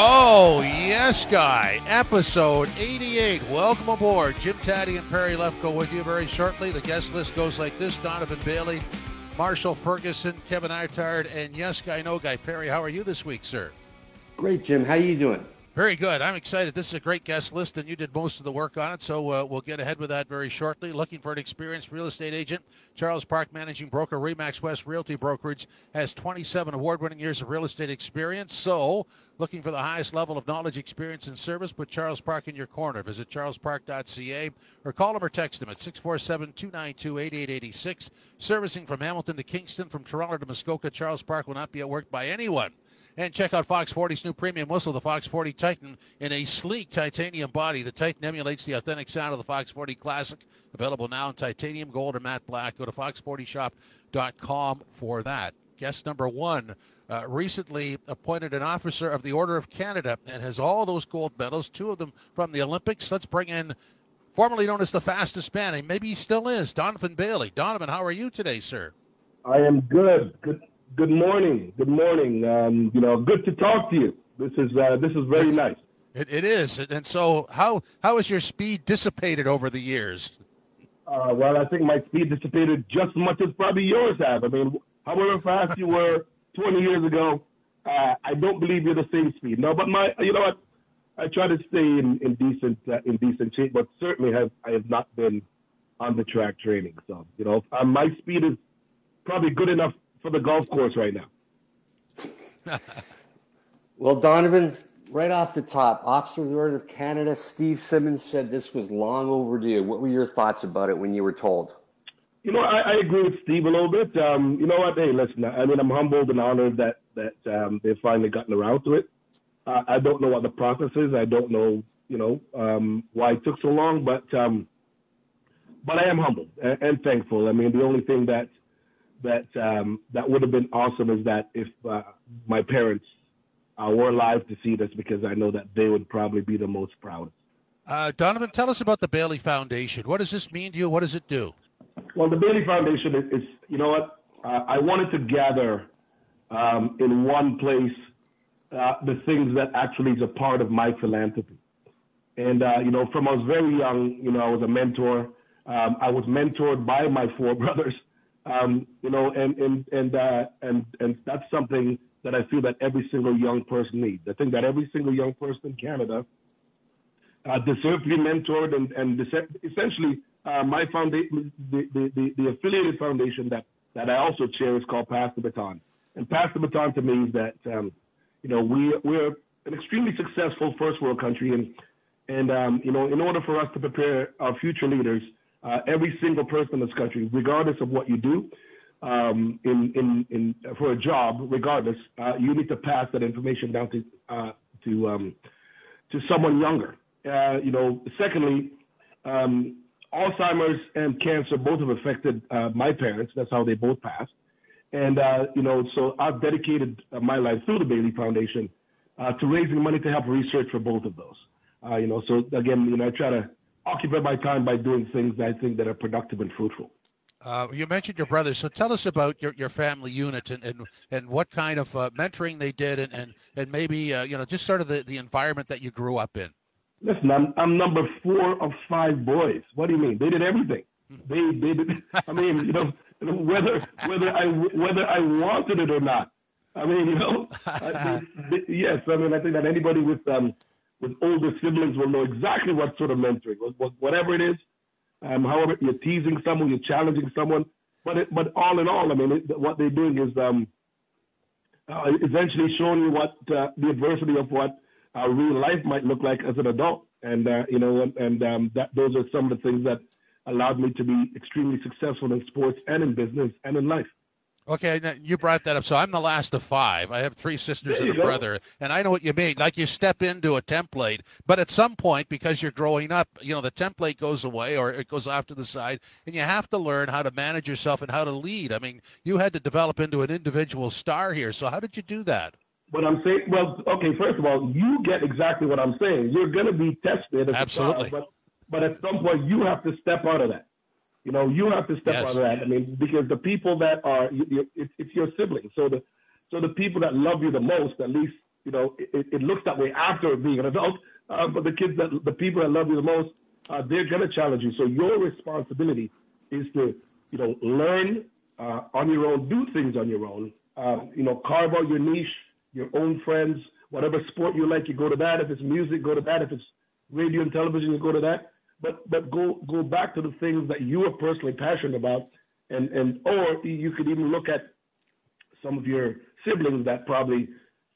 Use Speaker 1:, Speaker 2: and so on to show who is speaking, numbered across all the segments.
Speaker 1: Oh, yes, guy. Episode 88. Welcome aboard. Jim Tatti and Perry Lefko with you very shortly. The guest list goes like this Donovan Bailey, Marshall Ferguson, Kevin Attard, and yes, guy, no guy. Perry, how are you this week, sir?
Speaker 2: Great, Jim. How are you doing?
Speaker 1: Very good. I'm excited. This is a great guest list, and you did most of the work on it, so uh, we'll get ahead with that very shortly. Looking for an experienced real estate agent, Charles Park Managing Broker, Remax West Realty Brokerage, has 27 award winning years of real estate experience. So, looking for the highest level of knowledge, experience, and service, put Charles Park in your corner. Visit charlespark.ca or call him or text him at 647 292 8886. Servicing from Hamilton to Kingston, from Toronto to Muskoka, Charles Park will not be outworked by anyone. And check out Fox 40's new premium whistle, the Fox 40 Titan, in a sleek titanium body. The Titan emulates the authentic sound of the Fox 40 Classic. Available now in titanium, gold, or matte black. Go to fox40shop.com for that. Guest number one uh, recently appointed an officer of the Order of Canada and has all those gold medals, two of them from the Olympics. Let's bring in formerly known as the fastest man, and maybe he still is, Donovan Bailey. Donovan, how are you today, sir?
Speaker 3: I am good. Good good morning. Good morning. Um, you know, good to talk to you. This is uh, this is very nice.
Speaker 1: It, it is. And so, how how has your speed dissipated over the years?
Speaker 3: Uh, well, I think my speed dissipated just as much as probably yours have. I mean, however fast you were 20 years ago, uh, I don't believe you're the same speed. No, but my, you know what? I try to stay in, in decent uh, in decent shape, but certainly have I have not been on the track training. So, you know, uh, my speed is probably good enough for the golf course right now.
Speaker 2: Well, Donovan, right off the top, Oxford Order of Canada, Steve Simmons said this was long overdue. What were your thoughts about it when you were told?
Speaker 3: You know, I, I agree with Steve a little bit. Um, you know what? Hey, listen. I mean, I'm humbled and honored that that um, they've finally gotten around to it. Uh, I don't know what the process is. I don't know, you know, um, why it took so long, but um, but I am humbled and, and thankful. I mean, the only thing that that um, that would have been awesome is that if uh, my parents uh, were alive to see this, because I know that they would probably be the most proud.
Speaker 1: Uh, Donovan, tell us about the Bailey Foundation. What does this mean to you? What does it do?
Speaker 3: Well, the Bailey Foundation is, is you know what? Uh, I wanted to gather um, in one place uh, the things that actually is a part of my philanthropy. And, uh, you know, from I was very young, you know, I was a mentor. Um, I was mentored by my four brothers, um, you know, and, and, and, uh, and, and that's something that I feel that every single young person needs. I think that every single young person in Canada uh, deserve to be mentored and, and essentially uh, my foundation, the, the, the, the, affiliated foundation that, that I also chair is called Pass the Baton. And Pass the Baton to me is that, um, you know, we, we're an extremely successful first world country. And, and um, you know, in order for us to prepare our future leaders, uh, every single person in this country, regardless of what you do, um, in, in, in, for a job, regardless, uh, you need to pass that information down to, uh, to, um, to someone younger. Uh, you know, secondly, um, Alzheimer's and cancer both have affected uh, my parents. That's how they both passed. And, uh, you know, so I've dedicated uh, my life through the Bailey Foundation uh, to raising money to help research for both of those. Uh, you know, so again, you know, I try to occupy my time by doing things that I think that are productive and fruitful.
Speaker 1: Uh, you mentioned your brothers, so tell us about your, your family unit and, and, and what kind of uh, mentoring they did, and and, and maybe uh, you know just sort of the, the environment that you grew up in.
Speaker 3: Listen, I'm I'm number four of five boys. What do you mean? They did everything. They they did. I mean, you know, whether whether I whether I wanted it or not. I mean, you know, I, they, yes. I mean, I think that anybody with um with older siblings will know exactly what sort of mentoring, whatever it is. Um, however, you're teasing someone, you're challenging someone, but it, but all in all, I mean, it, what they're doing is um, uh, eventually showing you what uh, the adversity of what uh, real life might look like as an adult, and uh, you know, and, and um, that those are some of the things that allowed me to be extremely successful in sports and in business and in life.
Speaker 1: Okay, you brought that up. So I'm the last of five. I have three sisters and a
Speaker 3: go.
Speaker 1: brother, and I know what you mean. Like you step into a template, but at some point, because you're growing up, you know the template goes away or it goes off to the side, and you have to learn how to manage yourself and how to lead. I mean, you had to develop into an individual star here. So how did you do that?
Speaker 3: What I'm saying, well, okay, first of all, you get exactly what I'm saying. You're going to be tested.
Speaker 1: Absolutely.
Speaker 3: child, but, but at some point, you have to step out of that. You know, you have to step
Speaker 1: Yes.
Speaker 3: out of that. I mean, because the people that are, you, you, it's, it's your siblings. So the, so the people that love you the most, at least, you know, it, it looks that way after being an adult. Uh, but the kids that, the people that love you the most, uh, they're going to challenge you. So your responsibility is to, you know, learn uh, on your own, do things on your own. Uh, you know, carve out your niche, your own friends, whatever sport you like, you go to that. If it's music, go to that. If it's radio and television, you go to that. But but go go back to the things that you are personally passionate about, and and or you could even look at some of your siblings that probably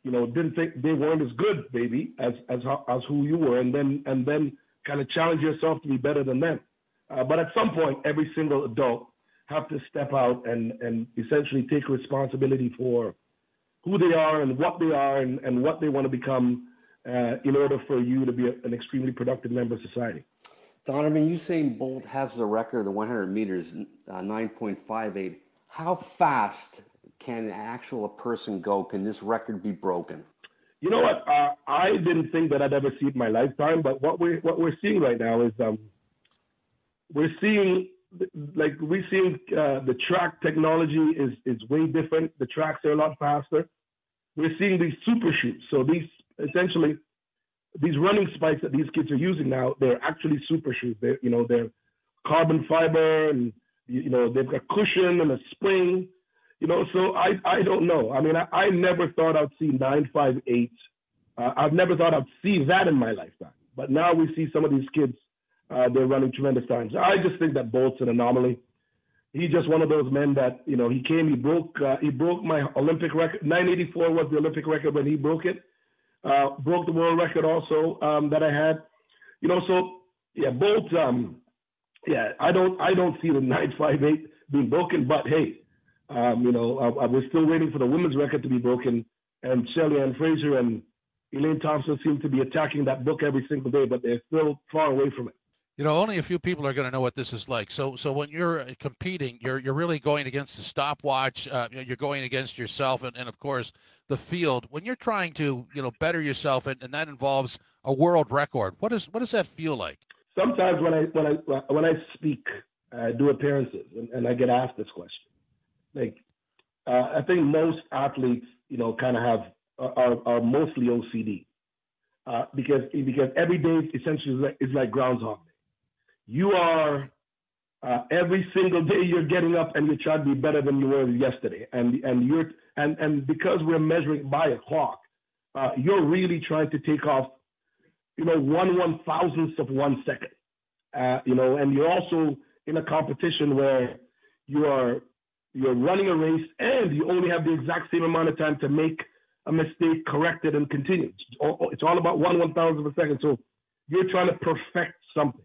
Speaker 3: you know didn't think they weren't as good, maybe as as as who you were, and then and then kind of challenge yourself to be better than them. Uh, but at some point, every single adult have to step out and and essentially take responsibility for who they are and what they are and, and what they want to become uh, in order for you to be a, an extremely productive member of society.
Speaker 2: Donovan, Usain Bolt has the record of the 100 meters, uh, 9.58. How fast can an actual person go? Can this record be broken?
Speaker 3: You know what? Uh, I didn't think that I'd ever see it in my lifetime, but what we're what we're seeing right now is um, we're seeing like we're seeing uh, the track technology is is way different. The tracks are a lot faster. We're seeing these super shoots. So these essentially these running spikes that these kids are using now, they're actually super shoes. They're you know they're carbon fiber and you know they've got cushion and a spring. You know, so I I don't know. I mean, I, I never thought I'd see nine five eight. Uh, I've never thought I'd see that in my lifetime. But now we see some of these kids. Uh, they're running tremendous times. I just think that Bolt's an anomaly. He's just one of those men that you know he came, he broke, uh, he broke my Olympic record. 984 was the Olympic record when he broke it. Uh, broke the world record also um, that I had. You know, so yeah, Bolt. Um, yeah, I don't, I don't see the 958 being broken. But hey, um, you know, I, I was still waiting for the women's record to be broken, and Shelly Ann Fraser and Elaine Thompson seem to be attacking that book every single day, but they're still far away from it.
Speaker 1: You know, only a few people are going to know what this is like. So, so when you're uh, competing, you're you're really going against the stopwatch. Uh, you're going against yourself, and, and of course the field. When you're trying to, you know, better yourself, and, and that involves a world record. What does what does that feel like?
Speaker 3: Sometimes when I when I when I speak, uh, do appearances, and, and I get asked this question, like uh, I think most athletes, you know, kind of have are, are mostly OCD uh, because because every day essentially is like, is like Groundhog Day. You are uh, every single day you're getting up and you're trying to be better than you were yesterday, and and you're and and because we're measuring by a clock, uh, you're really trying to take off, you know, one one thousandth of one second, uh, you know, and you're also in a competition where you are you're running a race and you only have the exact same amount of time to make a mistake, correct it, and continue. It's all, it's all about one one thousandth of a second. So you're trying to perfect something,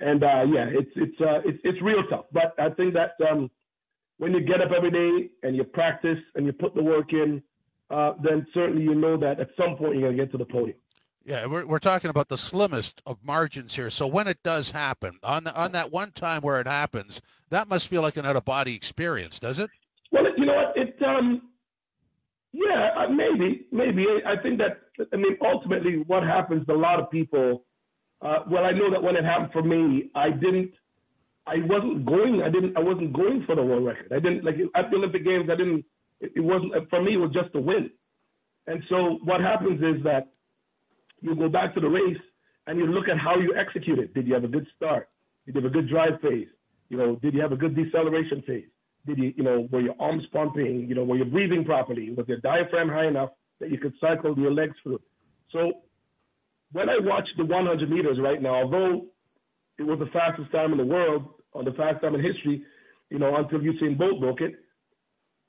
Speaker 3: and uh, yeah, it's it's uh, it's it's real tough. But I think that um, when you get up every day and you practice and you put the work in, uh, then certainly you know that at some point you're gonna get to the podium.
Speaker 1: Yeah, we're, we're talking about the slimmest of margins here. So when it does happen, on the, on that one time where it happens, that must feel like an out of body experience, does it?
Speaker 3: Well, you know what? It um, yeah, uh, maybe, maybe. I think that I mean, ultimately, what happens to a lot of people. Uh, well, I know that when it happened for me, I didn't. I wasn't going. I didn't. I wasn't going for the world record. I didn't like at the Olympic Games. I didn't. It, it wasn't for me. It was just a win. And so what happens is that you go back to the race and you look at how you executed. Did you have a good start? Did you have a good drive phase? You know, did you have a good deceleration phase? Did you, you know, were your arms pumping? You know, were you breathing properly? Was your diaphragm high enough that you could cycle your legs through? So when I watch the 100 meters right now, although it was the fastest time in the world or the fastest time in history, you know, until Usain Bolt broke it,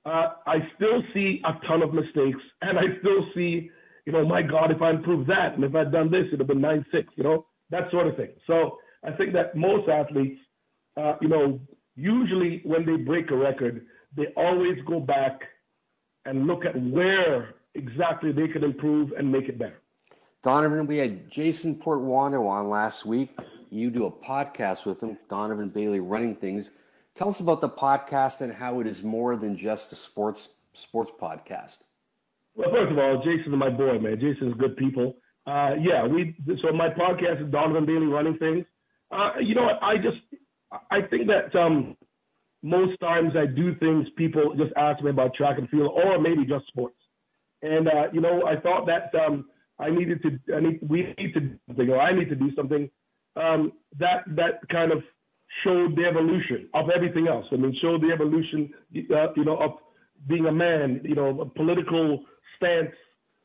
Speaker 3: uh, I still see a ton of mistakes, and I still see, you know, my God, if I improved that, and if I'd done this, it'd have been nine six, you know, that sort of thing. So I think that most athletes, uh, you know, usually when they break a record, they always go back and look at where exactly they could improve and make it better.
Speaker 2: Donovan, we had Jason Portuondo on last week. You do a podcast with him, Donovan Bailey Running Things. Tell us about the podcast and how it is more than just a sports sports podcast.
Speaker 3: Well, first of all, Jason's my boy, man. Jason's good people. Uh, yeah, we. So my podcast is Donovan Bailey Running Things. Uh, you know what? I just I think that um, most times I do things people just ask me about track and field or maybe just sports. And uh, you know, I thought that um, I needed to, I need, we need to do something, or I need to do something um, that that kind of showed the evolution of everything else. I mean, showed the evolution, uh, you know, of being a man, you know, a political stance,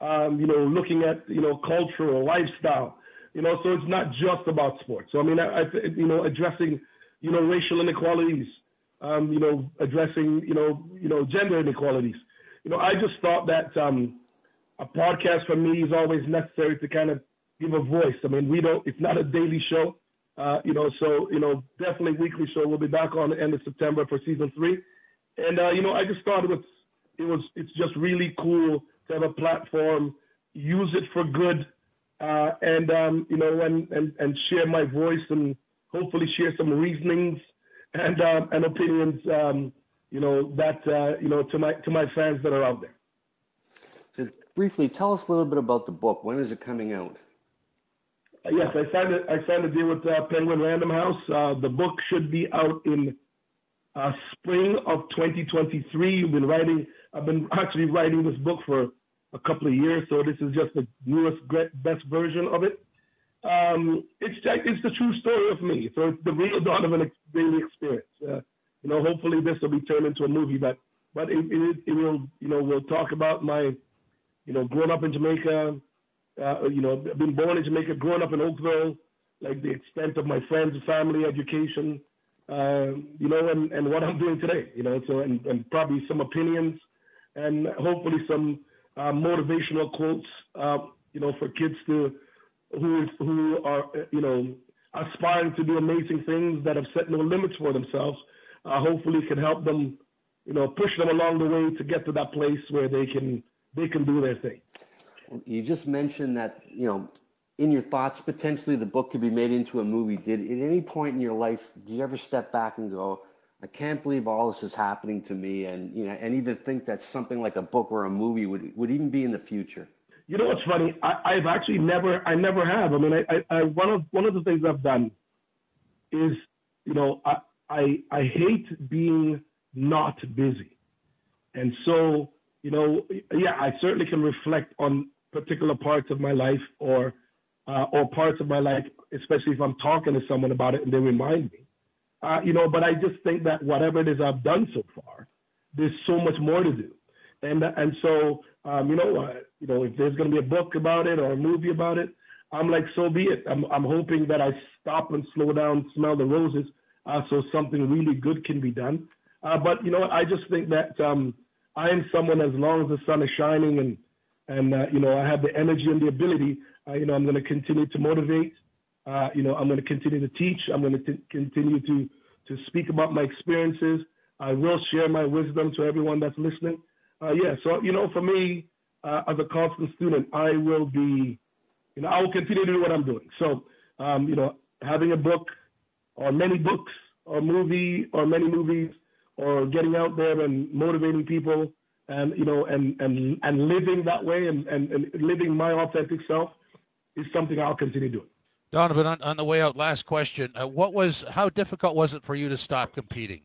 Speaker 3: um, you know, looking at you know cultural lifestyle, you know. So it's not just about sports. So I mean, I, I you know, addressing you know racial inequalities, um, you know, addressing you know you know gender inequalities you know, I just thought that um, a podcast for me is always necessary to kind of give a voice. I mean, we don't, it's not a daily show, uh, you know, so, you know, definitely weekly show. We'll be back on the end of September for season three. And, uh, you know, I just thought it was, it was, it's just really cool to have a platform, use it for good, uh, and, um, you know, and, and, and share my voice and hopefully share some reasonings and, um, and opinions, um, you know, that, uh, you know, to my, to my fans that are out there.
Speaker 2: Briefly, tell us a little bit about the book. When is it coming out?
Speaker 3: Uh, yes, I signed a, I signed a deal with uh, Penguin Random House. Uh, the book should be out in uh, spring of 2023. We've been writing, I've been actually writing this book for a couple of years, so this is just the newest, best version of it. Um, it's it's the true story of me. So it's the real Donovan Bailey experience. Uh, you know, hopefully this will be turned into a movie, but but it, it, it will, you know, we'll talk about my, you know, growing up in Jamaica, uh, you know, being born in Jamaica, growing up in Oakville, like the extent of my friends, family, education, uh, you know, and, and what I'm doing today, you know, so and, and probably some opinions and hopefully some uh, motivational quotes, uh, you know, for kids to who who are, you know, aspiring to do amazing things that have set no limits for themselves uh, hopefully can help them, you know, push them along the way to get to that place where they can they can do their thing.
Speaker 2: You just mentioned that you know, in your thoughts, potentially the book could be made into a movie. Did at any point in your life do you ever step back and go, I can't believe all this is happening to me, and you know, and even think that something like a book or a movie would would even be in the future?
Speaker 3: You know what's funny? I, have actually never, I never have. I mean, I, I, I, one of one of the things I've done is, you know, I, I I hate being not busy, and so you know, yeah, I certainly can reflect on particular parts of my life or uh, or parts of my life, especially if I'm talking to someone about it and they remind me. Uh, you know, but I just think that whatever it is I've done so far, there's so much more to do, and and so um, you know, uh, you know, if there's going to be a book about it or a movie about it, I'm like, so be it. I'm I'm hoping that I stop and slow down, smell the roses, uh, so something really good can be done. Uh, but you know, I just think that um, I am someone as long as the sun is shining and and uh, you know I have the energy and the ability. Uh, you know, I'm going to continue to motivate. Uh, you know, I'm going to continue to teach. I'm going to continue to to speak about my experiences. I will share my wisdom to everyone that's listening. Uh, yeah, so you know, for me, as a constant student, I will be, you know, I will continue to do what I'm doing. So, um, you know, having a book or many books or movie or many movies or getting out there and motivating people and you know and and and living that way and, and, and living my authentic self is something I'll continue doing.
Speaker 1: Donovan, on, on the way out, last question: uh, What was how difficult was it for you to stop competing?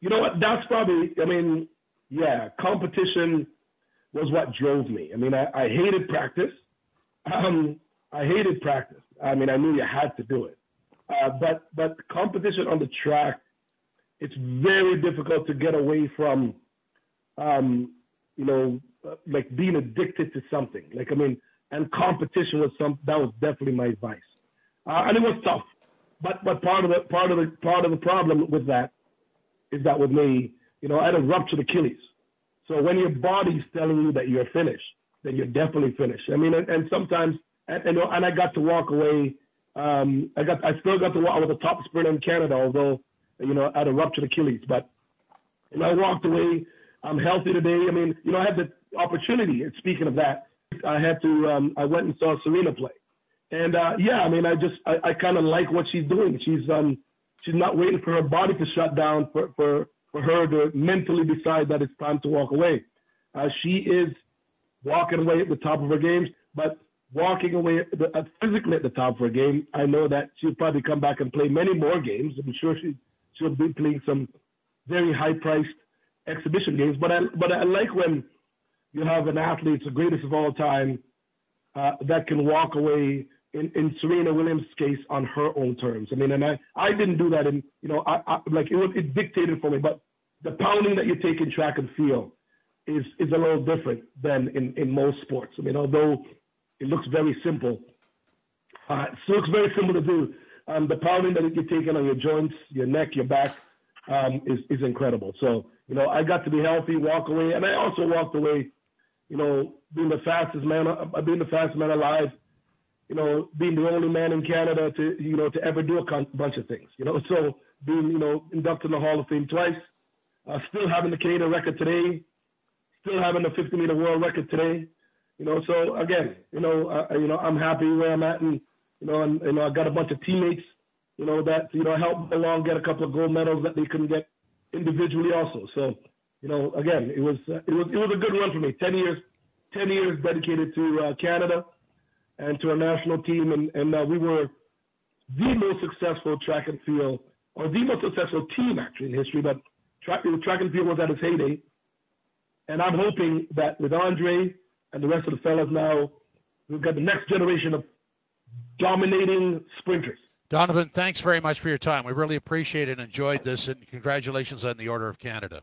Speaker 3: You know what? That's probably. I mean, yeah, competition was what drove me. I mean, I, I hated practice. Um, I hated practice. I mean, I knew you had to do it. Uh, but but competition on the track, it's very difficult to get away from, um, you know, uh, like being addicted to something. Like I mean, and competition was some that was definitely my vice, uh, and it was tough. But but part of the part of the part of the problem with that is that with me, you know, I had a ruptured Achilles. So when your body's telling you that you're finished, then you're definitely finished. I mean, and, and sometimes, and, and, and I got to walk away um, I got I still got to walk. I was a top sprinter in Canada, although you know, at a ruptured Achilles. But you know, I walked away. I'm healthy today. I mean, you know, I had the opportunity. And speaking of that, I had to. Um, I went and saw Serena play, and uh, yeah, I mean, I just I, I kind of like what she's doing. She's um she's not waiting for her body to shut down for for for her to mentally decide that it's time to walk away. Uh, she is walking away at the top of her games, but walking away uh, physically at the top of her game, I know that she'll probably come back and play many more games. I'm sure she she'll be playing some very high-priced exhibition games. But I but I like when you have an athlete, the greatest of all time, uh, that can walk away in, in Serena Williams' case on her own terms. I mean, and I, I didn't do that in, you know, I, I like it was it dictated for me, but the pounding that you take in track and field is is a little different than in, in most sports. I mean, although it looks very simple, uh, it looks very simple to do. Um, the pounding that you're taking on your joints, your neck, your back, um, is is incredible. So, you know, I got to be healthy, walk away, and I also walked away, you know, being the fastest man, uh, being the fastest man alive you know, being the only man in Canada to, you know, to ever do a con- bunch of things, you know. So being, you know, inducted in the Hall of Fame twice, uh, still having the Canadian record today, still having the 50 meter world record today, you know. So again, you know, uh, you know, I'm happy where I'm at, and you know, and you know, I got a bunch of teammates, you know, that you know helped along get a couple of gold medals that they couldn't get individually also. So, you know, again, it was uh, it was it was a good run for me. Ten years, ten years dedicated to uh, Canada and to our national team, and, and uh, we were the most successful track and field, or the most successful team actually in history. But track, track and field was at its heyday, and I'm hoping that with Andre and the rest of the fellas now, we've got the next generation of dominating sprinters.
Speaker 1: Donovan, thanks very much for your time. We really appreciate it and enjoyed this, and congratulations on the Order of Canada.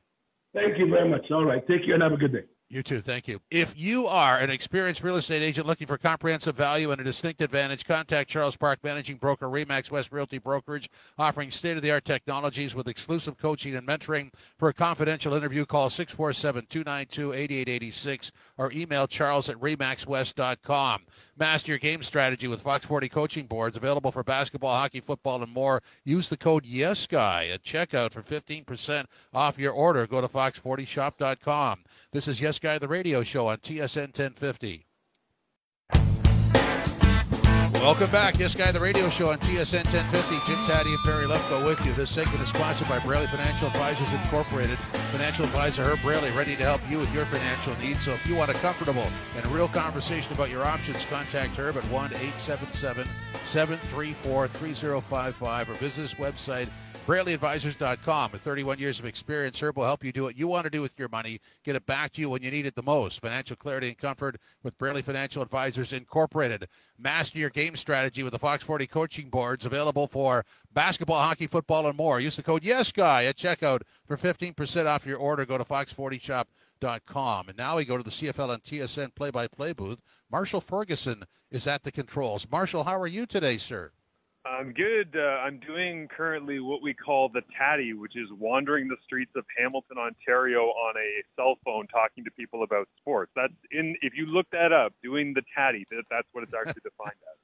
Speaker 3: Thank you very much. All right. Take care and have a good day.
Speaker 1: You too. Thank you. If you are an experienced real estate agent looking for comprehensive value and a distinct advantage, contact Charles Park Managing Broker Remax West Realty Brokerage, offering state of the art technologies with exclusive coaching and mentoring. For a confidential interview, call 647 292 8886 or email charles at remaxwest.com. Master your game strategy with Fox 40 coaching boards available for basketball, hockey, football, and more. Use the code YesGuy at checkout for 15% off your order. Go to fox40shop.com. This is Yes Guy, the radio show on TSN 1050. Welcome back. This Guy, the radio show on TSN 1050. Jim Tatti and Perry Lefko with you. This segment is sponsored by Braley Financial Advisors Incorporated. Financial advisor Herb Braley, ready to help you with your financial needs. So if you want a comfortable and real conversation about your options, contact Herb at 1 877 734 3055 or visit his website BraleyAdvisors.com. With 31 years of experience, Herb will help you do what you want to do with your money, get it back to you when you need it the most. Financial clarity and comfort with Braley Financial Advisors Incorporated. Master your game strategy with the Fox 40 coaching boards available for basketball, hockey, football, and more. Use the code YesGuy at checkout for 15% off your order. Go to fox40shop.com. And now we go to the CFL and TSN play-by-play booth. Marshall Ferguson is at the controls. Marshall, how are you today, sir?
Speaker 4: I'm good. Uh, I'm doing currently what we call the tatty, which is wandering the streets of Hamilton, Ontario on a cell phone talking to people about sports. That's in if you look that up, doing the tatty, that, that's what it's actually defined
Speaker 1: as.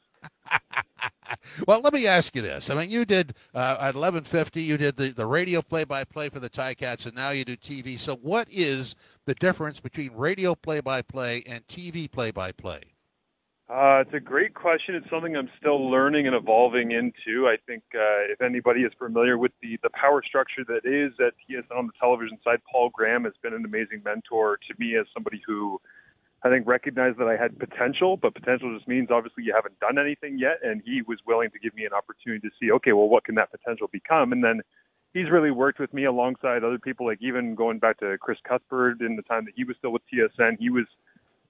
Speaker 1: well, let me ask you this. I mean, you did uh, at 11:50. You did the, the radio play-by-play for the Ticats, and now you do TV. So, what is the difference between radio play-by-play and TV play-by-play?
Speaker 4: Uh, it's a great question. It's something I'm still learning and evolving into. I think uh, if anybody is familiar with the, the power structure that is at TSN on the television side, Paul Graham has been an amazing mentor to me as somebody who I think recognized that I had potential, but potential just means obviously you haven't done anything yet. And he was willing to give me an opportunity to see, okay, well, what can that potential become? And then he's really worked with me alongside other people, like even going back to Chris Cuthbert in the time that he was still with TSN. He was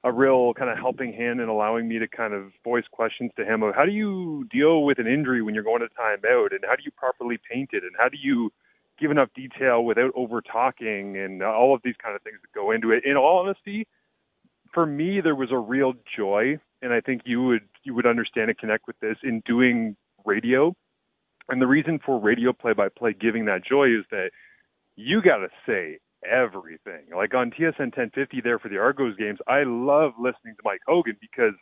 Speaker 4: a real kind of helping hand in allowing me to kind of voice questions to him of how do you deal with an injury when you're going to timeout and how do you properly paint it and how do you give enough detail without over talking and all of these kind of things that go into it. In all honesty, for me there was a real joy and I think you would you would understand and connect with this in doing radio. And the reason for radio play by play giving that joy is that you got to say everything. Like on TSN 1050 there for the Argos games, I love listening to Mike Hogan because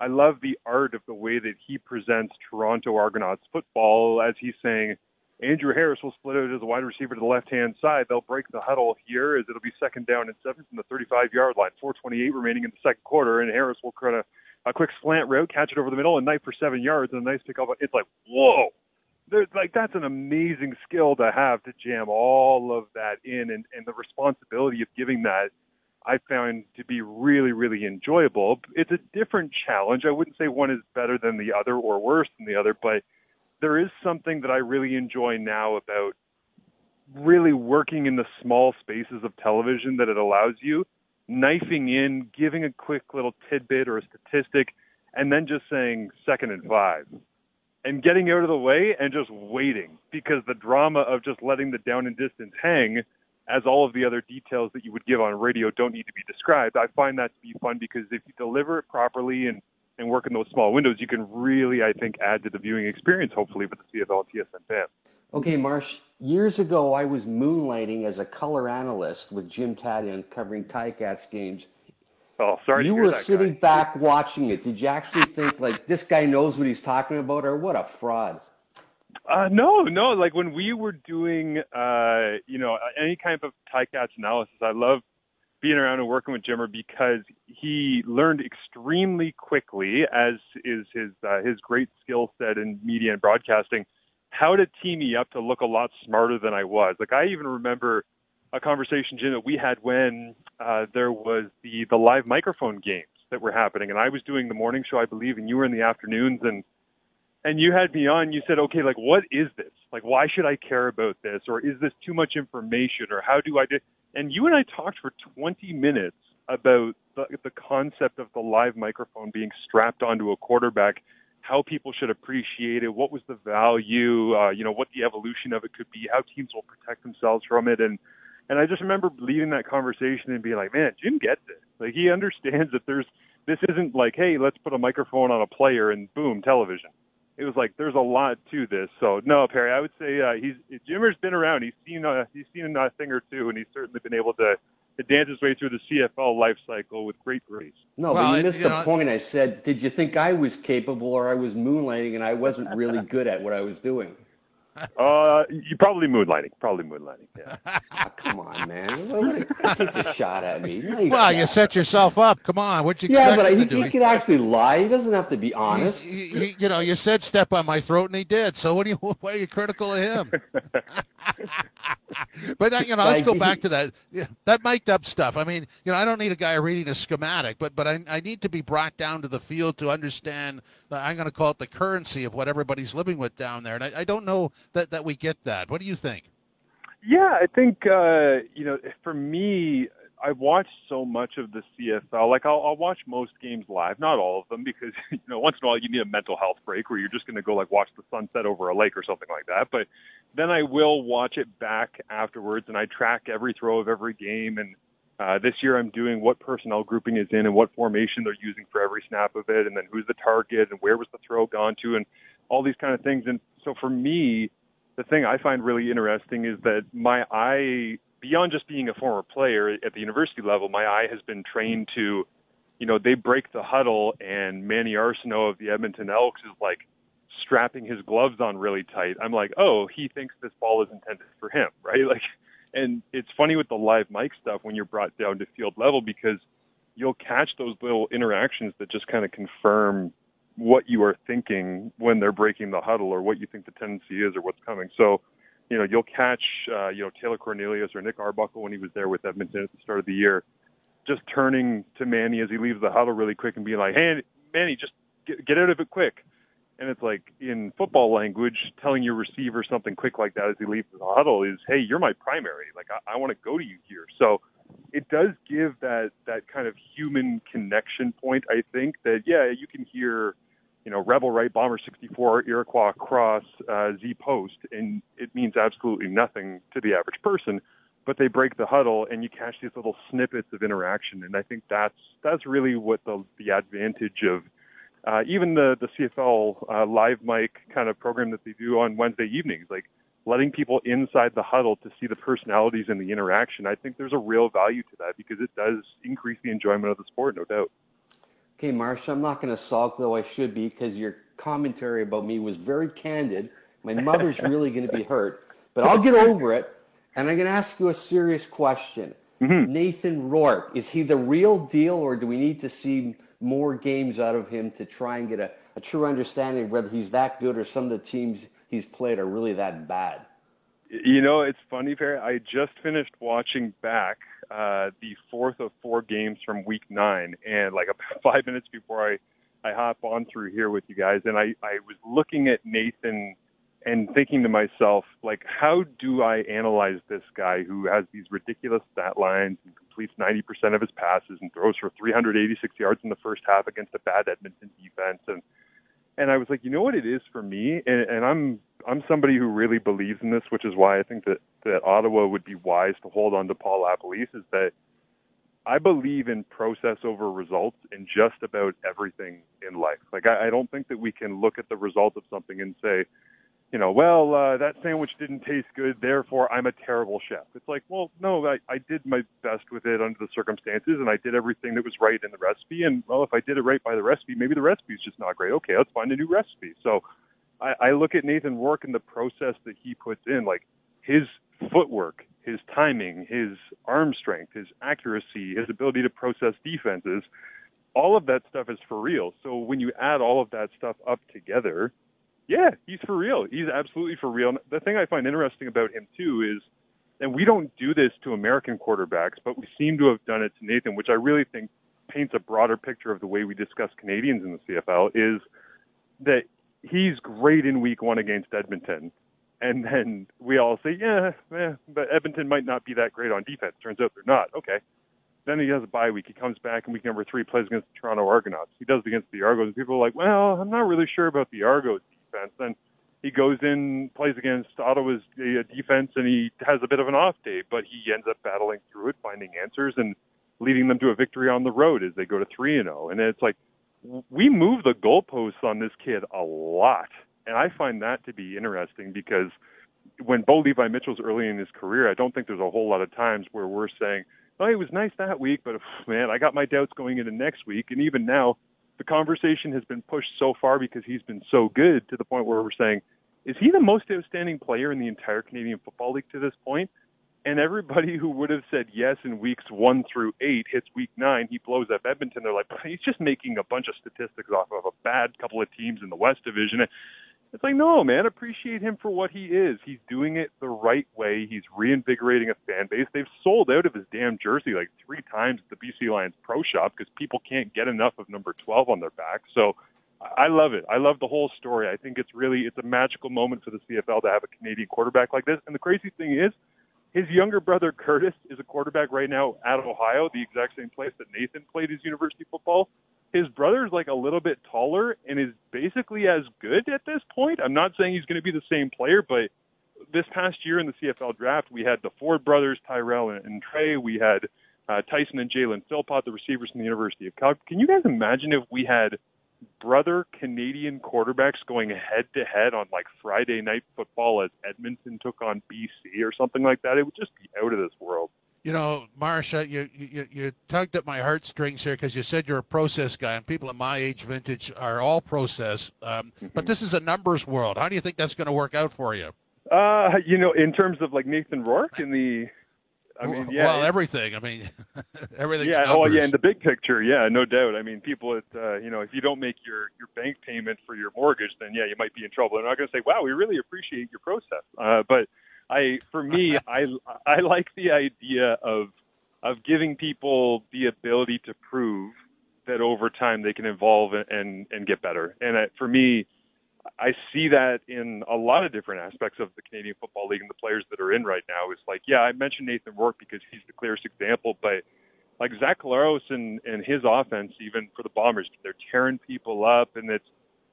Speaker 4: I love the art of the way that he presents Toronto Argonauts football as he's saying, Andrew Harris will split out as a wide receiver to the left hand side. They'll break the huddle here as it'll be second down and seven from the 35 yard line. 4:28 remaining in the second quarter, and Harris will kind of a quick slant route, catch it over the middle, and knife for seven yards, and a nice pick up. It's like whoa, there's like that's an amazing skill to have to jam all of that in, and and the responsibility of giving that. I found to be really, really enjoyable. It's a different challenge. I wouldn't say one is better than the other or worse than the other, but there is something that I really enjoy now about really working in the small spaces of television that it allows you, knifing in, giving a quick little tidbit or a statistic, and then just saying second and five. And getting out of the way and just waiting because the drama of just letting the down and distance hang as all of the other details that you would give on radio don't need to be described. I find that to be fun because if you deliver it properly and and work in those small windows, you can really, I think, add to the viewing experience, hopefully, for the CFL TSN fan.
Speaker 2: Okay, Marsh, years ago I was moonlighting as a color analyst with Jim Tatti covering Ticats games.
Speaker 4: Oh, sorry
Speaker 2: You were sitting
Speaker 4: guy.
Speaker 2: back watching it. Did you actually think, like, this guy knows what he's talking about, or what a fraud?
Speaker 4: Uh, no, no. Like when we were doing, uh, you know, any kind of Ticats analysis, I love being around and working with Jimmer because he learned extremely quickly, as is his uh, his great skill set in media and broadcasting, how to tee me up to look a lot smarter than I was. Like I even remember a conversation, Jim, that we had when uh, there was the the live microphone games that were happening, and I was doing the morning show, I believe, and you were in the afternoons, and and you had me on. You said, okay, like what is this? Like why should I care about this? Or is this too much information? Or how do I do? And you and I talked for 20 minutes about the, the concept of the live microphone being strapped onto a quarterback, how people should appreciate it, what was the value, uh, you know, what the evolution of it could be, how teams will protect themselves from it, and and I just remember leaving that conversation and being like, man, Jim gets it. Like he understands that there's this isn't like, hey, let's put a microphone on a player and boom, television. It was like there's a lot to this. So no, Perry, I would say uh, he's Jimmer's been around. He's seen uh, he's seen a thing or two, and he's certainly been able to to dance his way through the CFL life cycle with great grace.
Speaker 2: No,
Speaker 1: Well,
Speaker 2: but you
Speaker 1: it-
Speaker 2: missed
Speaker 1: you
Speaker 2: the
Speaker 1: know-
Speaker 2: point. I said, did you think I was capable or I was moonlighting and I wasn't really good at what I was doing?
Speaker 4: Uh, you probably moonlighting, probably moonlighting. Yeah.
Speaker 2: Ah, come on, man. What- what- Takes a shot at me. Nice
Speaker 1: Well,
Speaker 2: guy.
Speaker 1: you set yourself up. Come on, what you
Speaker 2: Yeah, but
Speaker 1: him
Speaker 2: he, he could actually lie. He doesn't have to be honest.
Speaker 1: He- he- you know, you said step on my throat, and he did. So what do you? Why are you critical of him? but uh, you know, let's go back to that yeah, that mic'd up stuff. I mean, you know, I don't need a guy reading a schematic, but but I, I need to be brought down to the field to understand. I'm going to call it the currency of what everybody's living with down there, and I, I don't know that that we get that. What do you think?
Speaker 4: Yeah, I think uh, you know, for me, I watch so much of the CFL. Like I'll, I'll watch most games live, not all of them, because you know once in a while you need a mental health break where you're just going to go like watch the sunset over a lake or something like that. But then I will watch it back afterwards, and I track every throw of every game. And uh, this year I'm doing what personnel grouping is in and what formation they're using for every snap of it, and then who's the target and where was the throw gone to, and all these kind of things. And so for me, the thing I find really interesting is that my eye, beyond just being a former player at the university level, my eye has been trained to, you know, they break the huddle and Manny Arceneaux of the Edmonton Elks is like strapping his gloves on really tight. I'm like, oh, he thinks this ball is intended for him, right? Like, and it's funny with the live mic stuff when you're brought down to field level because you'll catch those little interactions that just kind of confirm what you are thinking when they're breaking the huddle or what you think the tendency is or what's coming. So, you know, you'll catch, uh, you know, Taylor Cornelius or Nick Arbuckle when he was there with Edmonton at the start of the year, just turning to Manny as he leaves the huddle really quick and being like, hey, Manny, just get, get out of it quick. And it's like in football language, telling your receiver something quick like that as he leaves the huddle is, hey, you're my primary. Like, I, I want to go to you here. So, it does give that that kind of human connection point. I think that yeah, you can hear, you know, Rebel Right, Bomber 64, Iroquois Cross, uh, Z Post, and it means absolutely nothing to the average person. But they break the huddle, and you catch these little snippets of interaction, and I think that's that's really what the the advantage of uh, even the the CFL uh, live mic kind of program that they do on Wednesday evenings, like letting people inside the huddle to see the personalities and the interaction. I think there's a real value to that because it does increase the enjoyment of the sport, no doubt.
Speaker 2: Okay, Marsha, I'm not going to sulk, though I should be, because your commentary about me was very candid. My mother's really going to be hurt, but I'll get over it. And I'm going to ask you a serious question.
Speaker 4: Mm-hmm.
Speaker 2: Nathan Rourke, is he the real deal, or do we need to see more games out of him to try and get a, a true understanding of whether he's that good or some of the teams he's played are really that bad?
Speaker 4: You know, it's funny, Perry. I just finished watching back uh, the fourth of four games from Week Nine, and like about five minutes before I I hop on through here with you guys, and I I was looking at Nathan and thinking to myself, like, how do I analyze this guy who has these ridiculous stat lines and completes 90% of his passes and throws for 386 yards in the first half against a bad Edmonton defense and and I was like, you know what it is for me, and, and I'm I'm somebody who really believes in this, which is why I think that that Ottawa would be wise to hold on to Paul LaPolice. Is that I believe in process over results in just about everything in life. Like I, I don't think that we can look at the result of something and say, you know, well, uh, that sandwich didn't taste good, therefore I'm a terrible chef. It's like, well, no, I, I did my best with it under the circumstances, and I did everything that was right in the recipe. And well, if I did it right by the recipe, maybe the recipe is just not great. Okay, let's find a new recipe. So I, I look at Nathan Rourke and the process that he puts in, like his footwork, his timing, his arm strength, his accuracy, his ability to process defenses. All of that stuff is for real. So when you add all of that stuff up together, yeah, he's for real. He's absolutely for real. The thing I find interesting about him too is, and we don't do this to American quarterbacks, but we seem to have done it to Nathan, which I really think paints a broader picture of the way we discuss Canadians in the CFL. Is that he's great in Week One against Edmonton, and then we all say, yeah, eh, but Edmonton might not be that great on defense. Turns out they're not. Okay. Then he has a bye week. He comes back in week number three, plays against the Toronto Argonauts. He does it against the Argos. And people are like, well, I'm not really sure about the Argos defense. Then he goes in, plays against Ottawa's uh, defense, and he has a bit of an off day, but he ends up battling through it, finding answers, and leading them to a victory on the road as they go to three and zero. And it's like we move the goalposts on this kid a lot, and I find that to be interesting because when Bo Levi Mitchell's early in his career, I don't think there's a whole lot of times where we're saying, "Oh, it was nice that week, but man, I got my doubts going into next week." And even now, the conversation has been pushed so far because he's been so good to the point where we're saying, is he the most outstanding player in the entire Canadian Football League to this point? And everybody who would have said yes in weeks one through eight hits week nine, he blows up Edmonton. They're like, he's just making a bunch of statistics off of a bad couple of teams in the West Division. It's like, no, man, appreciate him for what he is. He's doing it the right way. He's reinvigorating a fan base. They've sold out of his damn jersey like three times at the BC Lions Pro Shop because people can't get enough of number 12 on their back. So I love it. I love the whole story. I think it's really it's a magical moment for the CFL to have a Canadian quarterback like this. And the crazy thing is, his younger brother Curtis is a quarterback right now at Ohio, the exact same place that Nathan played his university football his brother's like a little bit taller and is basically as good at this point. I'm not saying he's going to be the same player, but this past year in the CFL draft, we had the Ford brothers, Tyrell and, and Trey. We had uh, Tyson and Jalen Philpot, the receivers from the University of Calgary. Can you guys imagine if we had brother Canadian quarterbacks going head to head on like Friday night football as Edmonton took on BC or something like that? It would just be out of this world.
Speaker 1: You know, Marsha, you, you, you tugged at my heartstrings here because you said you're a process guy, and people in my age vintage are all process. Um, mm-hmm. But this is a numbers world. How do you think that's going to work out for you?
Speaker 4: Uh, you know, in terms of like Nathan Rourke in the, I mean, yeah,
Speaker 1: well, everything. I mean, everything.
Speaker 4: Yeah,
Speaker 1: numbers.
Speaker 4: oh yeah, in the big picture, yeah, no doubt. I mean, people, at, uh, you know, if you don't make your your bank payment for your mortgage, then yeah, you might be in trouble. I'm not going to say, wow, we really appreciate your process, uh, but I for me, I I like the idea of of giving people the ability to prove that over time they can evolve and and, get better. And uh, for me, I see that in a lot of different aspects of the Canadian Football League and the players that are in right now. Is like, yeah, I mentioned Nathan Rourke because he's the clearest example, but like Zach Collaros and and his offense, even for the Bombers, they're tearing people up, and it's.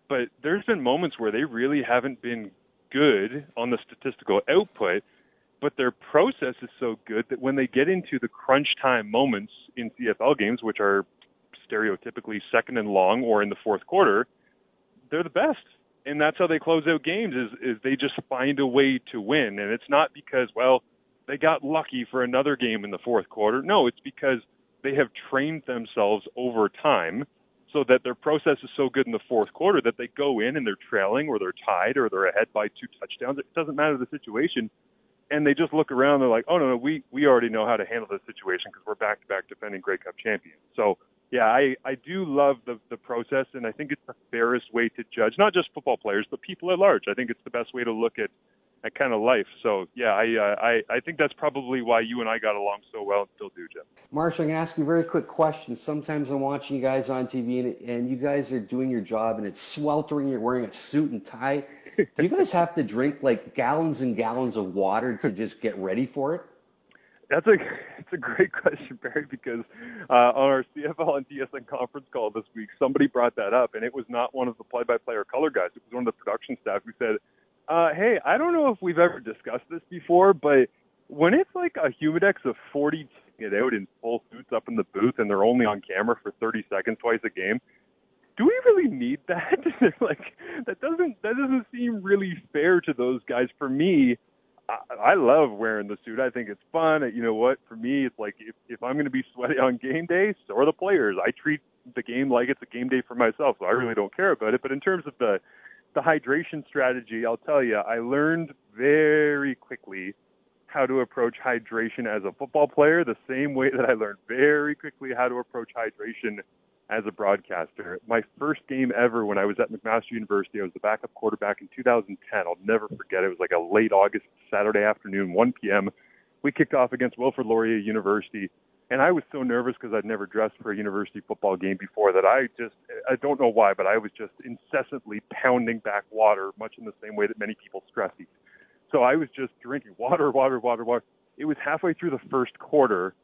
Speaker 4: But there's been moments where they really haven't been good on the statistical output, but their process is so good that when they get into the crunch time moments in CFL games, which are stereotypically second and long or in the fourth quarter, they're the best. And that's how they close out games is, is they just find a way to win. And it's not because, well, they got lucky for another game in the fourth quarter. No, it's because they have trained themselves over time so that their process is so good in the fourth quarter that they go in and they're trailing or they're tied or they're ahead by two touchdowns. It doesn't matter the situation. And they just look around. They're like, oh, no, no, we, we already know how to handle this situation because we're back to back defending Grey Cup champions. So, yeah, I, I do love the, the process, and I think it's the fairest way to judge not just football players, but people at large. I think it's the best way to look at that kind of life. So yeah, I, uh, I I think that's probably why you and I got along so well and still do, Jim.
Speaker 2: Marsh, I'm gonna ask you a very quick question. Sometimes I'm watching you guys on TV and, and you guys are doing your job and it's sweltering. You're wearing a suit and tie. do you guys have to drink like gallons and gallons of water to just get ready for it?
Speaker 4: That's a it's a great question, Barry, because uh, on our CFL and TSN conference call this week, somebody brought that up, and it was not one of the play-by-play or color guys. It was one of the production staff who said, uh, hey, I don't know if we've ever discussed this before, but when it's like a humidex of 40 it out in full suits up in the booth and they're only on camera for 30 seconds twice a game, do we really need that? like, that doesn't that doesn't seem really fair to those guys. For me, I, I love wearing the suit. I think it's fun. You know what? For me, it's like if, if I'm going to be sweaty on game day, so are the players. I treat the game like it's a game day for myself, so I really don't care about it. But in terms of the the hydration strategy, I'll tell you, I learned very quickly how to approach hydration as a football player, the same way that I learned very quickly how to approach hydration as a broadcaster. My first game ever when I was at McMaster University, I was the backup quarterback in 2010. I'll never forget it. Was like a late August Saturday afternoon, 1 p.m. We kicked off against Wilfrid Laurier University and I was so nervous because I'd never dressed for a university football game before that I just I don't know why, but I was just incessantly pounding back water, much in the same way that many people stress eat. So I was just drinking water, water, water, water. It was halfway through the first quarter,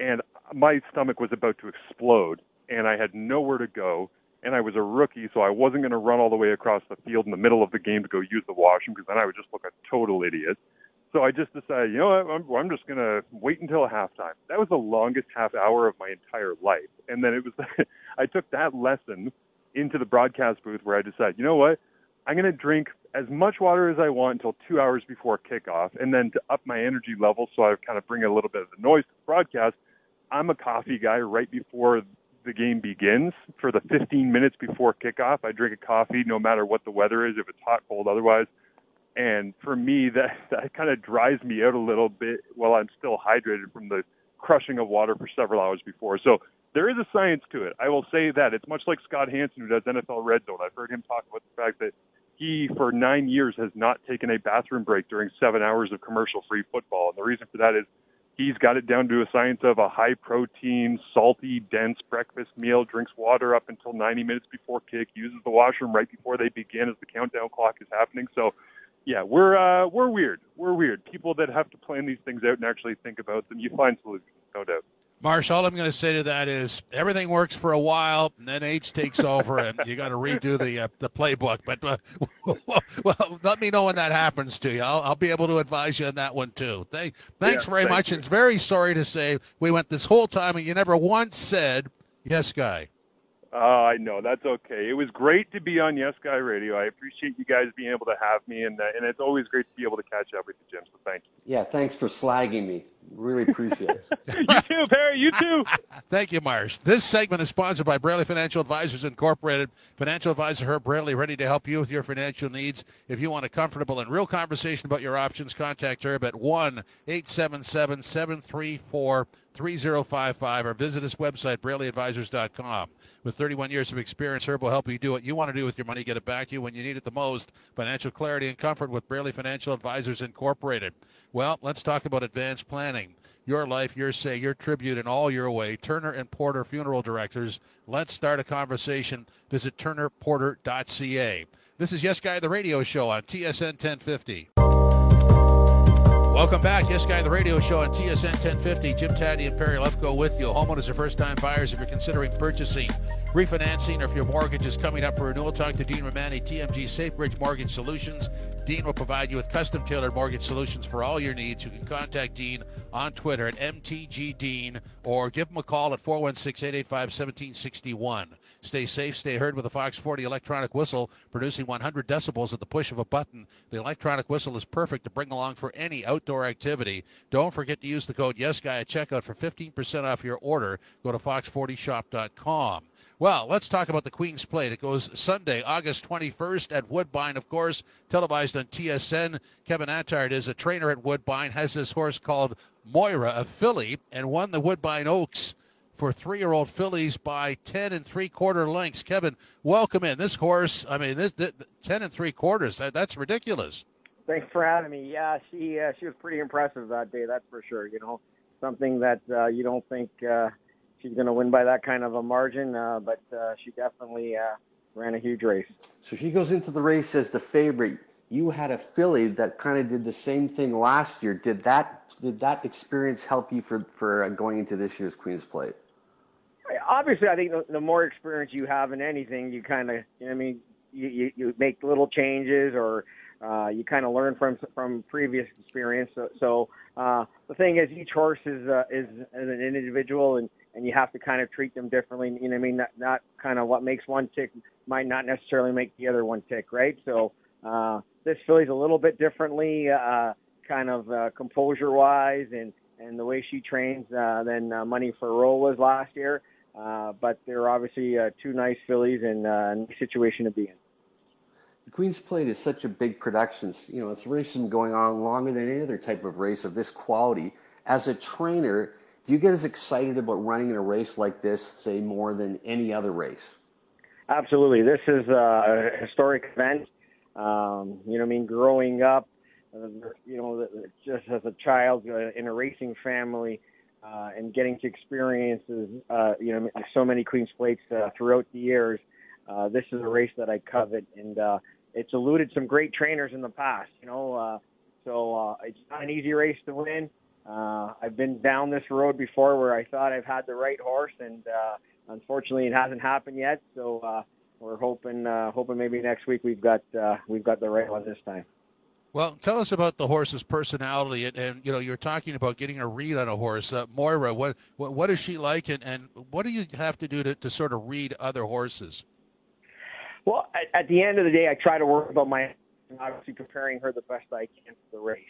Speaker 4: and my stomach was about to explode, and I had nowhere to go. And I was a rookie, so I wasn't going to run all the way across the field in the middle of the game to go use the washroom because then I would just look a total idiot. So I just decided, you know I'm, I'm just going to wait until halftime. That was the longest half hour of my entire life. And then it was, I took that lesson into the broadcast booth where I decided, you know what, I'm going to drink as much water as I want until two hours before kickoff. And then to up my energy level, so I kind of bring a little bit of the noise to the broadcast, I'm a coffee guy right before the game begins. For the 15 minutes before kickoff, I drink a coffee no matter what the weather is, if it's hot, cold, otherwise. And for me, that that kind of dries me out a little bit while I'm still hydrated from the crushing of water for several hours before. So there is a science to it. I will say that it's much like Scott Hanson who does NFL Red Zone. I've heard him talk about the fact that he, for nine years, has not taken a bathroom break during seven hours of commercial-free football. And the reason for that is he's got it down to a science of a high-protein, salty, dense breakfast meal, drinks water up until 90 minutes before kick, uses the washroom right before they begin as the countdown clock is happening. So yeah, we're uh, we're weird. We're weird. People that have to plan these things out and actually think about them, you find solutions, no doubt.
Speaker 1: Marsh, all I'm going to say to that is everything works for a while, and then age takes over, and you got to redo the uh, the playbook. But uh, well, let me know when that happens to you. I'll, I'll be able to advise you on that one too. Thank, thanks
Speaker 4: yeah,
Speaker 1: very
Speaker 4: thank
Speaker 1: much.
Speaker 4: You.
Speaker 1: And very sorry to say we went this whole time, and you never once said yes, guy.
Speaker 4: Uh, I know that's okay. It was great to be on Yes Guy Radio. I appreciate you guys being able to have me, and uh, and it's always great to be able to catch up with you, Jim. So thank you.
Speaker 2: Yeah, thanks for slagging me. Really appreciate it.
Speaker 4: you too, Perry. You too.
Speaker 1: Thank you, Myers. This segment is sponsored by Braley Financial Advisors Incorporated. Financial advisor Herb Braley, ready to help you with your financial needs. If you want a comfortable and real conversation about your options, contact Herb at 1 877 734 3055 or visit us website, BraleyAdvisors.com. With 31 years of experience, Herb will help you do what you want to do with your money, get it back to you when you need it the most. Financial clarity and comfort with Braley Financial Advisors Incorporated. Well, let's talk about advanced planning. Your life, your say, your tribute in all your way. Turner and Porter Funeral Directors. Let's start a conversation. Visit turnerporter.ca. This is Yes Guy, the radio show on TSN 1050. Welcome back. Yes Guy, the radio show on TSN 1050. Jim Tatti and Perry Lefko with you. Homeowners are first time buyers. If you're considering purchasing, refinancing, or if your mortgage is coming up for renewal, talk to Dean Romani, TMG SafeBridge Mortgage Solutions. Dean will provide you with custom tailored mortgage solutions for all your needs. You can contact Dean on Twitter at MTGDean or give him a call at 416 885 1761. Stay safe, stay heard with the Fox 40 electronic whistle, producing 100 decibels at the push of a button. The electronic whistle is perfect to bring along for any outdoor activity. Don't forget to use the code YesGuy at checkout for 15% off your order. Go to fox40shop.com. Well, let's talk about the Queen's Plate. It goes Sunday, August 21st at Woodbine, of course, televised on TSN. Kevin Attard is a trainer at Woodbine, has this horse called Moira, a filly, and won the Woodbine Oaks for three-year-old fillies by 10 and three-quarter lengths. Kevin, welcome in. This horse, I mean, this, this 10 and three quarters, that, that's ridiculous.
Speaker 5: Thanks for having me. Yeah, she uh, she was pretty impressive that day, that's for sure. You know, something that uh, you don't think uh, she's going to win by that kind of a margin, uh, but uh, she definitely uh, ran a huge race.
Speaker 2: So she goes into the race as the favorite. You had a filly that kind of did the same thing last year. Did that did that experience help you for for uh, going into this year's Queen's Plate?
Speaker 5: Obviously, I think the, the more experience you have in anything, you kind of, you know, I mean, you, you you make little changes or uh, you kind of learn from from previous experience. So, so uh, the thing is, each horse is uh, is, an individual, and and you have to kind of treat them differently. You know, what I mean, not, not kind of what makes one tick might not necessarily make the other one tick, right? So uh, this filly's a little bit differently, uh, kind of uh, composure-wise, and and the way she trains uh, than uh, Money for Roll was last year. Uh, but they're obviously uh, two nice fillies and uh, a nice situation to be in.
Speaker 2: The Queen's Plate is such a big production. You know, it's racing going on longer than any other type of race of this quality. As a trainer, do you get as excited about running in a race like this, say, more than any other race?
Speaker 5: Absolutely. This is a historic event. Um, you know, I mean, growing up, uh, you know, just as a child uh, in a racing family, uh, and getting to experience, uh, you know, so many Queen's Plates uh, throughout the years. Uh, this is a race that I covet, and uh, it's eluded some great trainers in the past. You know, uh, so uh, it's not an easy race to win. Uh, I've been down this road before where I thought I've had the right horse, and uh, unfortunately, it hasn't happened yet. So uh, we're hoping, uh, hoping maybe next week we've got uh, we've got the right one this time.
Speaker 1: Well, tell us about the horse's personality, and, and you know you're talking about getting a read on a horse. Uh, Moira, what, what what is she like, and, and what do you have to do to, to sort of read other horses?
Speaker 5: Well, at, at the end of the day, I try to work about my obviously preparing her the best I can for the race.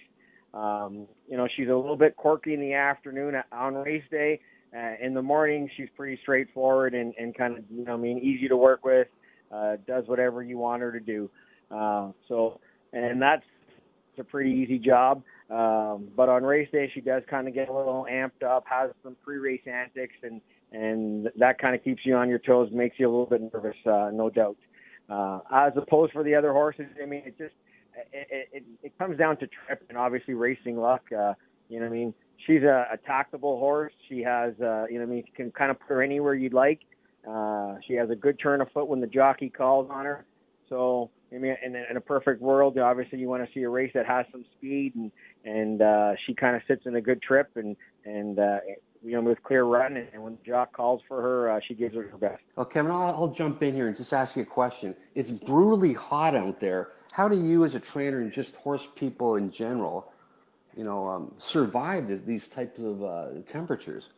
Speaker 5: Um, you know, she's a little bit quirky in the afternoon on race day. Uh, in the morning, she's pretty straightforward and, and kind of, you know, I mean, easy to work with. Uh, does whatever you want her to do. Uh, so, and that's a pretty easy job. Um, but on race day, she does kind of get a little amped up, has some pre-race antics, and and that kind of keeps you on your toes, makes you a little bit nervous, uh, no doubt. Uh, as opposed for the other horses, I mean, it just it, it, it comes down to trip and obviously racing luck. Uh, you know, what I mean, she's a, a tactable horse. She has, uh, you know, I mean, you can kind of put her anywhere you'd like. Uh, she has a good turn of foot when the jockey calls on her. So, I mean, in, in a perfect world, obviously you want to see a race that has some speed, and and uh, she kind of sits in a good trip, and and uh, you know, with clear run, and when the jock calls for her, uh, she gives her her best.
Speaker 2: Well, Kevin, I'll, I'll jump in here and just ask you a question. It's brutally hot out there. How do you, as a trainer, and just horse people in general, you know, um, survive these types of uh, temperatures?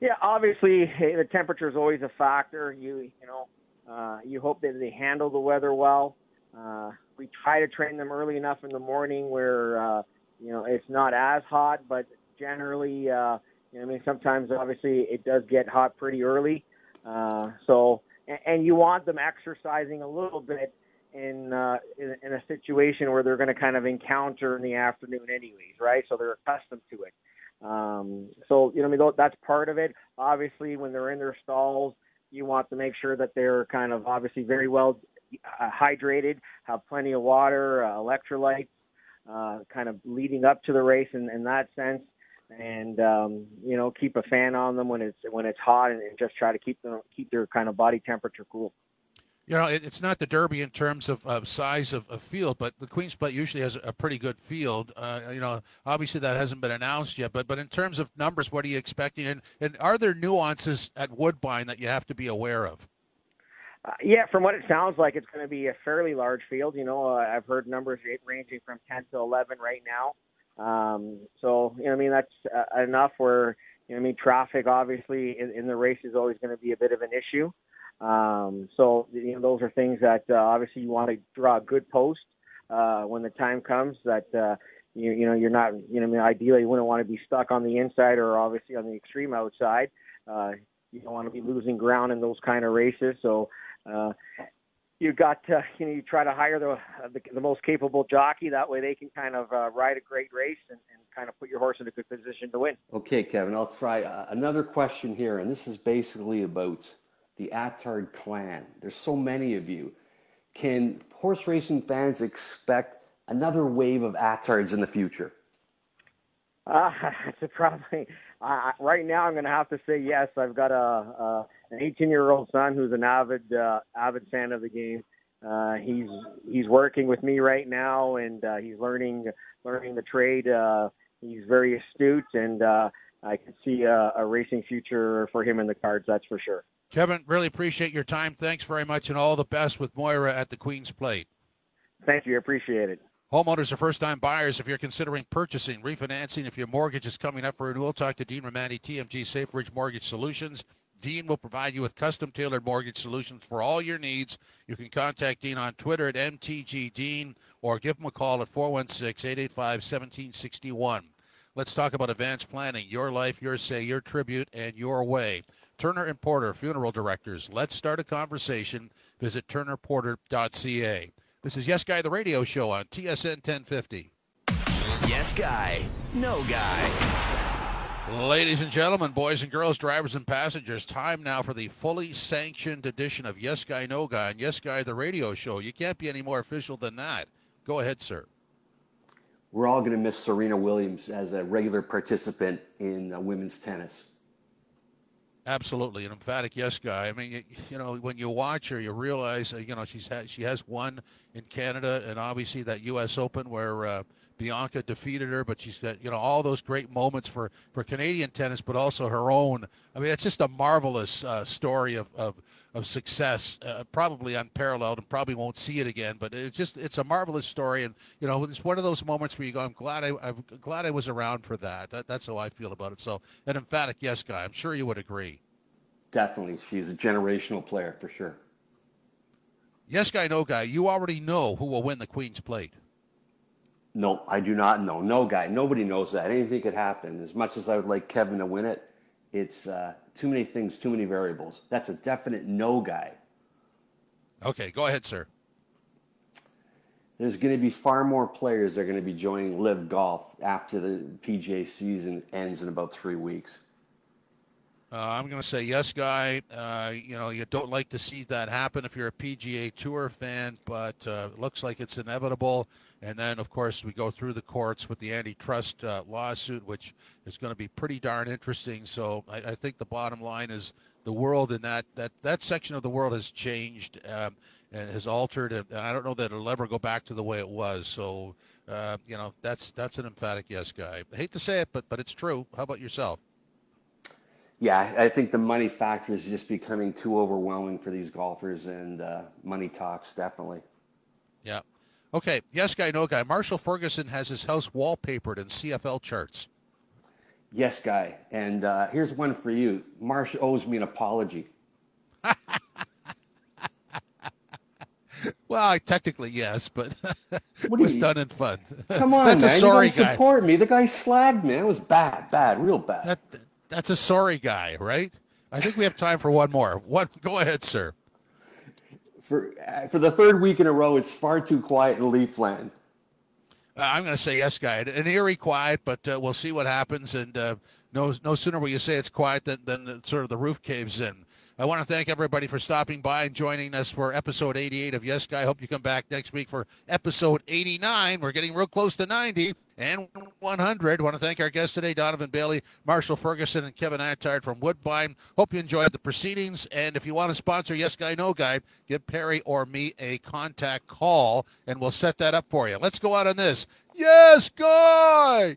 Speaker 5: Yeah, obviously the temperature is always a factor. You you know, uh, you hope that they handle the weather well. Uh, we try to train them early enough in the morning where uh, you know it's not as hot, but generally uh, you know, I mean, sometimes obviously it does get hot pretty early. Uh, so, and, and you want them exercising a little bit in, uh, in, in a situation where they're going to kind of encounter in the afternoon anyways, right? So they're accustomed to it. Um, so, you know, I mean, that's part of it. Obviously, when they're in their stalls, you want to make sure that they're kind of obviously very well uh, hydrated, have plenty of water, uh, electrolytes, uh, kind of leading up to the race in, in that sense and um, you know keep a fan on them when it's when it's hot and, and just try to keep them keep their kind of body temperature cool.
Speaker 1: You know, it, it's not the Derby in terms of, of size of, of, field, but the Queen's Plate usually has a pretty good field. Uh, you know, obviously that hasn't been announced yet, but but in terms of numbers, what are you expecting? And, and are there nuances at Woodbine that you have to be aware of?
Speaker 5: Uh, yeah, from what it sounds like, it's going to be a fairly large field. You know, uh, I've heard numbers ranging from 10 to 11 right now. Um, so, you know, I mean, that's uh, enough where, you know, I mean, traffic obviously in, in the race is always going to be a bit of an issue. Um, so, you know, those are things that uh, obviously you want to draw a good post uh, when the time comes that, uh, you, you know, you're not, you know, I mean, ideally you wouldn't want to be stuck on the inside or obviously on the extreme outside. Uh, you don't want to be losing ground in those kind of races. So uh, you got to, you know you try to hire the, the the most capable jockey. That way they can kind of uh, ride a great race and, and kind of put your horse in a good position to win.
Speaker 2: Okay, Kevin, I'll try uh, another question here, and this is basically about the Attard clan. There's so many of you. Can horse racing fans expect another wave of Attards in the future?
Speaker 5: Uh, probably uh, right now. I'm going to have to say yes. I've got a, a an 18 year old son who's an avid uh, avid fan of the game. Uh, he's he's working with me right now, and uh, he's learning learning the trade. Uh, he's very astute, and uh, I can see a, a racing future for him in the cards. That's for sure.
Speaker 1: Kevin, really appreciate your time. Thanks very much, and all the best with Moira at the Queen's Plate.
Speaker 5: Thank you. Appreciate it.
Speaker 1: Homeowners are first time buyers. If you're considering purchasing, refinancing, if your mortgage is coming up for renewal, talk to Dean Romani, TMG SafeBridge Mortgage Solutions. Dean will provide you with custom tailored mortgage solutions for all your needs. You can contact Dean on Twitter at MTGDean or give him a call at 416 885 1761. Let's talk about advanced planning, your life, your say, your tribute, and your way. Turner and Porter, funeral directors. Let's start a conversation. Visit turnerporter.ca. This is Yes Guy, the radio show on TSN 1050.
Speaker 6: Yes Guy, No Guy.
Speaker 1: Ladies and gentlemen, boys and girls, drivers and passengers, time now for the fully sanctioned edition of Yes Guy, No Guy and Yes Guy, the radio show. You can't be any more official than that. Go ahead, sir.
Speaker 2: We're all going to miss Serena Williams as a regular participant in uh, women's tennis.
Speaker 1: Absolutely, an emphatic yes guy. I mean, you, you, know, when you watch her, you realize, uh, you know, she's had, she has won in Canada, and obviously that U.S. Open where uh, Bianca defeated her. But she's got, you know, all those great moments for for Canadian tennis, but also her own. I mean, it's just a marvelous uh, story of of, of success, uh, probably unparalleled, and probably won't see it again. But it's just it's a marvelous story, and you know, it's one of those moments where you go, I'm glad I I'm glad I was around for that. that that's how I feel about it. So, an emphatic yes guy. I'm sure you would agree.
Speaker 2: Definitely. She's a generational player for sure.
Speaker 1: Yes guy, no guy. You already know who will win the Queen's Plate.
Speaker 2: No, I do not know. No guy. Nobody knows that. Anything could happen. As much as I would like Kevin to win it, it's uh, too many things, too many variables. That's a definite no guy.
Speaker 1: Okay, go ahead, sir.
Speaker 2: There's going to be far more players that are going to be joining LIV Golf after the PGA season ends in about three weeks.
Speaker 1: Uh, I'm going to say yes, guy. Uh, you know, you don't like to see that happen if you're a PGA Tour fan, but uh, it looks like it's inevitable. And then, of course, we go through the courts with the antitrust uh, lawsuit, which is going to be pretty darn interesting. So I, I, think the bottom line is the world in that that that section of the world has changed um, and has altered, and I don't know that it'll ever go back to the way it was. So. Uh, you know that's that's an emphatic yes, guy. I hate to say it, but but it's true. How about yourself?
Speaker 2: Yeah, I think the money factor is just becoming too overwhelming for these golfers, and uh, money talks definitely.
Speaker 1: Yeah. Okay. Yes, guy, no guy. Marshall Ferguson has his house wallpapered in CFL charts.
Speaker 2: Yes, guy. And uh, here's one for you. Marsh owes me an apology.
Speaker 1: well, technically yes, but it was you, done in fun.
Speaker 2: Come on, That's man. A sorry you guy. support me. The guy slagged me. It was bad, bad, real bad.
Speaker 1: That, that's a sorry guy, right? I think we have time for one more. What? Go ahead, sir.
Speaker 2: For uh, for the third week in a row, it's far too quiet in Leafland.
Speaker 1: Uh, I'm going to say yes, guy. An eerie quiet, but uh, we'll see what happens. And uh, no, no sooner will you say it's quiet than, than sort of the roof caves in. I want to thank everybody for stopping by and joining us for episode 88 of Yes Guy. I hope you come back next week for episode 89. We're getting real close to 90 and 100. I want to thank our guests today, Donovan Bailey, Marshall Ferguson, and Kevin Attard from Woodbine. Hope you enjoyed the proceedings. And if you want to sponsor Yes Guy, No Guy, give Perry or me a contact call, and we'll set that up for you. Let's go out on this. Yes, Guy!